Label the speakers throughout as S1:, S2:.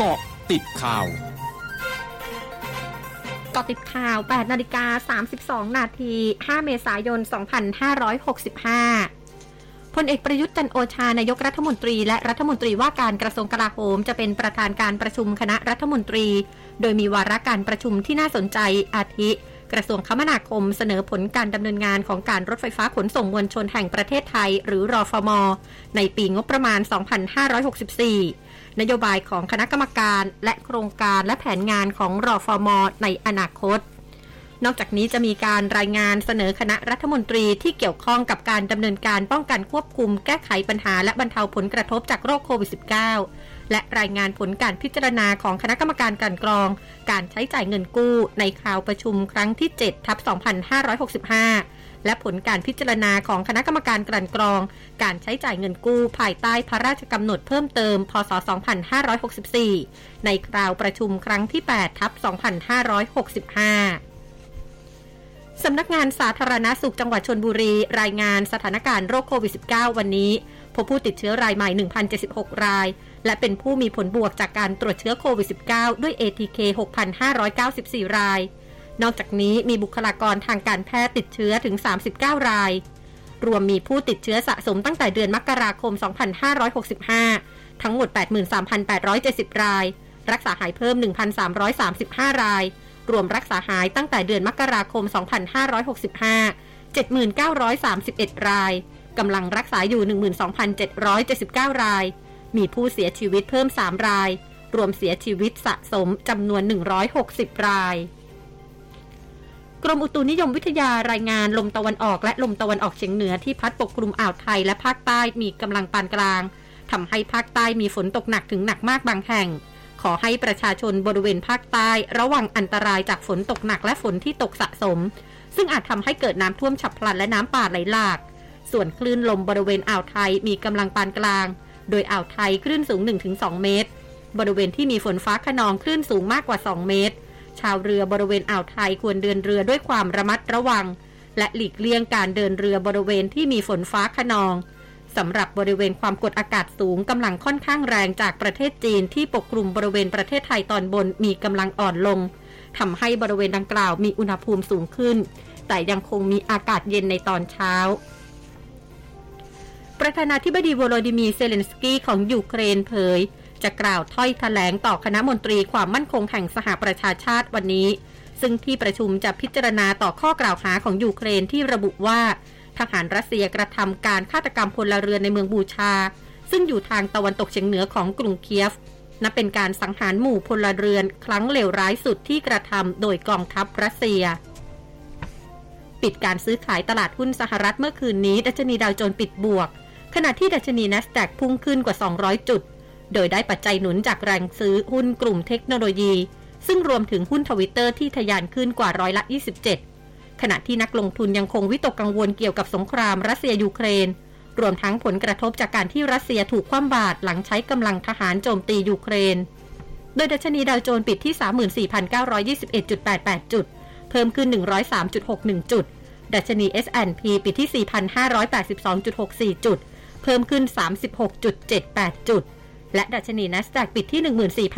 S1: เกาะติดข่าว
S2: เกาะติดข่าว 8 นาฬิกา 32 นาที 5 เมษายน 2565พลเอกประยุทธ์จันโอชานายกรัฐมนตรี และรัฐมนตรีว่าการกระทรวงกลาโหมจะเป็นประธานการประชุมคณะรัฐมนตรี โดยมีวาระการประชุมที่น่าสนใจอาทิ กระทรวงคมนาคมเสนอผลการดำเนินงานของการรถไฟฟ้าขนส่งมวลชนแห่งประเทศไทย หรือรอฟม ในปีงบประมาณ 2564 นโยบายของคณะกรรมการและโครงการและแผนงานของรอฟอมในอนาคต นอกจากนี้จะมีการรายงานเสนอคณะรัฐมนตรีที่เกี่ยวข้องกับการดำเนินการป้องกันควบคุมแก้ไขปัญหาและบรรเทาผลกระทบจากโรคโควิด -19 และรายงานผลการพิจารณาของคณะกรรมการการกรอง การใช้จ่ายเงินกู้ในคราวประชุมครั้งที่7ทับ2565 และผลการพิจารณาของคณะกรรมการกลั่นกรอง การใช้จ่ายเงินกู้ภายใต้พระราชกำหนดเพิ่มเติม พศ 2564 ในคราวประชุมครั้งที่ 8 ทับ 2565สำนักงานสาธารณาสุขจังหวัดชนบุรี รายงานสถานการณ์โรคโควิด -19 วันนี้ พบผู้ติดเชื้อรายใหม่ 1,076 ราย และเป็นผู้มีผลบวกจากการตรวจเชื้อโควิด -19 ด้วย ATK 6,594 ราย นอกจากนี้มีบุคลากรทางการแพทย์ติดเชื้อถึง 39 ราย รวมมีผู้ติดเชื้อสะสมตั้งแต่เดือนมกราคม 2565 ทั้งหมด 83,870 ราย รักษาหายเพิ่ม 1,335 ราย รวมรักษาหายตั้งแต่เดือนมกราคม 2565 7,931 ราย กำลังรักษาอยู่ 12,779 ราย มีผู้เสียชีวิตเพิ่ม 3 ราย รวมเสียชีวิตสะสมจำนวน 160 ราย กรมอุตุนิยมวิทยารายงานลมตะวันออกและลมตะวันออกเฉียงเหนือที่พัดปกคลุมอ่าวไทยและภาคใต้มีกำลังปานกลางทำให้ภาคใต้มีฝนตกหนักถึงหนักมากบางแห่ง ขอให้ประชาชนบริเวณภาคใต้ ระวังอันตรายจากฝนตกหนักและฝนที่ตกสะสม ซึ่งอาจทำให้เกิดน้ำท่วมฉับพลันและน้ำป่าไหลหลาก ส่วนคลื่นลมบริเวณอ่าวไทยมีกำลังปานกลาง โดยอ่าวไทยคลื่นสูง 1-2 เมตร บริเวณที่มีฝนฟ้าขนองคลื่นสูงมากกว่า 2 เมตร ชาวเรือบริเวณอ่าวไทยควรเดินเรือด้วยความระมัดระวัง และหลีกเลี่ยงการเดินเรือบริเวณที่มีฝนฟ้าขนองสำหรับบริเวณความกดอากาศสูงกำลังค่อนข้างแรงจากประเทศจีนที่ปกคลุมบริเวณประเทศไทยตอนบนมีกำลังอ่อนลงทำให้บริเวณดังกล่าวมีอุณหภูมิสูงขึ้น แต่ยังคงมีอากาศเย็นในตอนเช้า ประธานาธิบดีโวโลดิมีเซเลนสกี้ของยูเครนเผย จะกล่าวถ้อยแถลงต่อคณะมนตรีความมั่นคงแห่งสหประชาชาติวันนี้ ซึ่งที่ประชุมจะพิจารณาต่อข้อกล่าวหาของยูเครนที่ระบุว่า ทหารรัสเซียกระทำการฆาตกรรมพลเรือนในเมืองบูชา ซึ่งอยู่ทางตะวันตกเฉียงเหนือของกรุงเคียฟนับเป็นการสังหารหมู่พลเรือนครั้งเลวร้ายสุดที่กระทำโดยกองทัพรัสเซีย ปิดการซื้อขายตลาดหุ้นสหรัฐเมื่อคืนนี้ ดัชนีดาวโจนส์ปิดบวก ขณะที่ดัชนี NASDAQ พุ่งขึ้นกว่า 200 จุด โดยได้ปัจจัยหนุนจากแรงซื้อหุ้นกลุ่มเทคโนโลยี ซึ่งรวมถึงหุ้นทวิตเตอร์ที่ทะยานขึ้นกว่าร้อยละ 27 ขณะที่นักลงทุนยังคงวิตกกังวลเกี่ยวกับสงครามรัสเซียยูเครน รวมทั้งผลกระทบจากการที่รัสเซียถูกคว่ำบาตรหลังใช้กำลังทหารโจมตียูเครน โดยดัชนีดาวโจนส์ปิดที่ 34,921.88 จุด เพิ่มขึ้น 103.61 จุด ดัชนี S&P ปิดที่ 4,582.64 จุด เพิ่มขึ้น 36.78 จุด และดัชนีนัสแดกปิดที่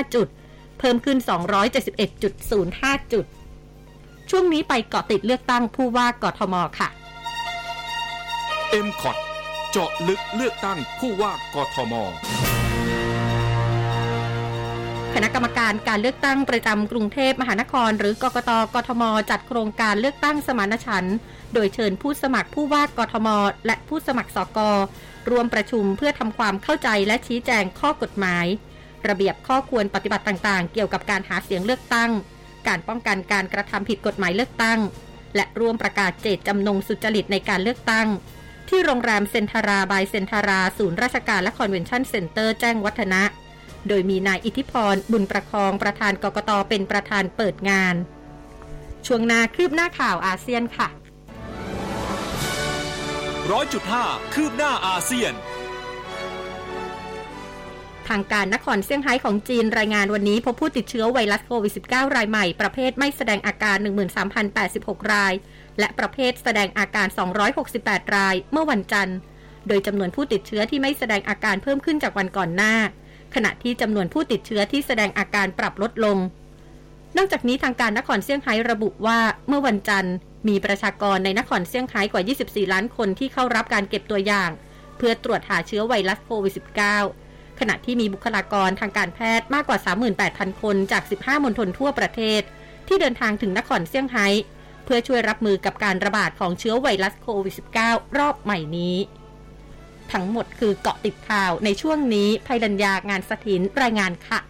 S2: 14,532.55 จุด เพิ่มขึ้น 271.05 จุด ช่วงนี้ไปเกาะติดเลือกตั้งผู้ว่ากทมค่ะ
S1: เอ็มคอดเจาะลึกเลือกตั้งผู้ว่ากทม
S2: คณะกรรมการการเลือกตั้งประจำกรุงเทพมหานคร หรือกกตกทม จัดโครงการเลือกตั้งสมานฉันท์โดยเชิญผู้สมัครผู้ว่ากทม และผู้สมัครสกรวมประชุมเพื่อทำความเข้าใจและชี้แจงข้อกฎหมาย ระเบียบข้อควรปฏิบัติต่างๆ เกี่ยวกับการหาเสียงเลือกตั้ง การป้องกันการกระทำผิดกฎหมายเลือกตั้ง และร่วมประกาศเจตจำนงสุจริตในการเลือกตั้ง ที่โรงแรมเซนทาราบายเซนทารา ศูนย์ราชการและคอนเวนชั่นเซ็นเตอร์แจ้งวัฒนะ โดยมีนายอิทธิพร บุญประคองประธานกกตเป็นประธานเปิดงาน ช่วงนาคืบหน้าข่าวอาเซียนค่ะ
S1: ร้อยจุดห้าคืบหน้าอาเซียน
S2: ทางการนครเซี่ยงไฮ้ของจีนรายงานวันนี้พบผู้ติดเชื้อไวรัสโควิด -19 รายใหม่ ประเภทไม่แสดงอาการ 13,086 ราย และประเภทแสดงอาการ 268 ราย เมื่อวันจันทร์ โดยจำนวนผู้ติดเชื้อที่ไม่แสดงอาการเพิ่มขึ้นจากวันก่อนหน้า ขณะที่จำนวนผู้ติดเชื้อที่แสดงอาการปรับลดลง นอกจากนี้ทางการนครเซี่ยงไฮ้ระบุว่าเมื่อวันจันทร์ มีประชากรในนครเซี่ยงไฮ้กว่า 24 ล้านคนที่เข้ารับการเก็บตัวอย่าง เพื่อตรวจหาเชื้อไวรัสโควิด -19 ขณะที่มีบุคลากรทางการแพทย์มากกว่า 38,000 คนจาก 15 มณฑลทั่วประเทศ ที่เดินทางถึงนครเซี่ยงไฮ้เพื่อช่วยรับมือกับการระบาดของเชื้อไวรัสโควิด -19 รอบใหม่นี้ ทั้งหมดคือเกาะติดข่าวในช่วงนี้ภัยรัญญางานสถินรายงานค่ะ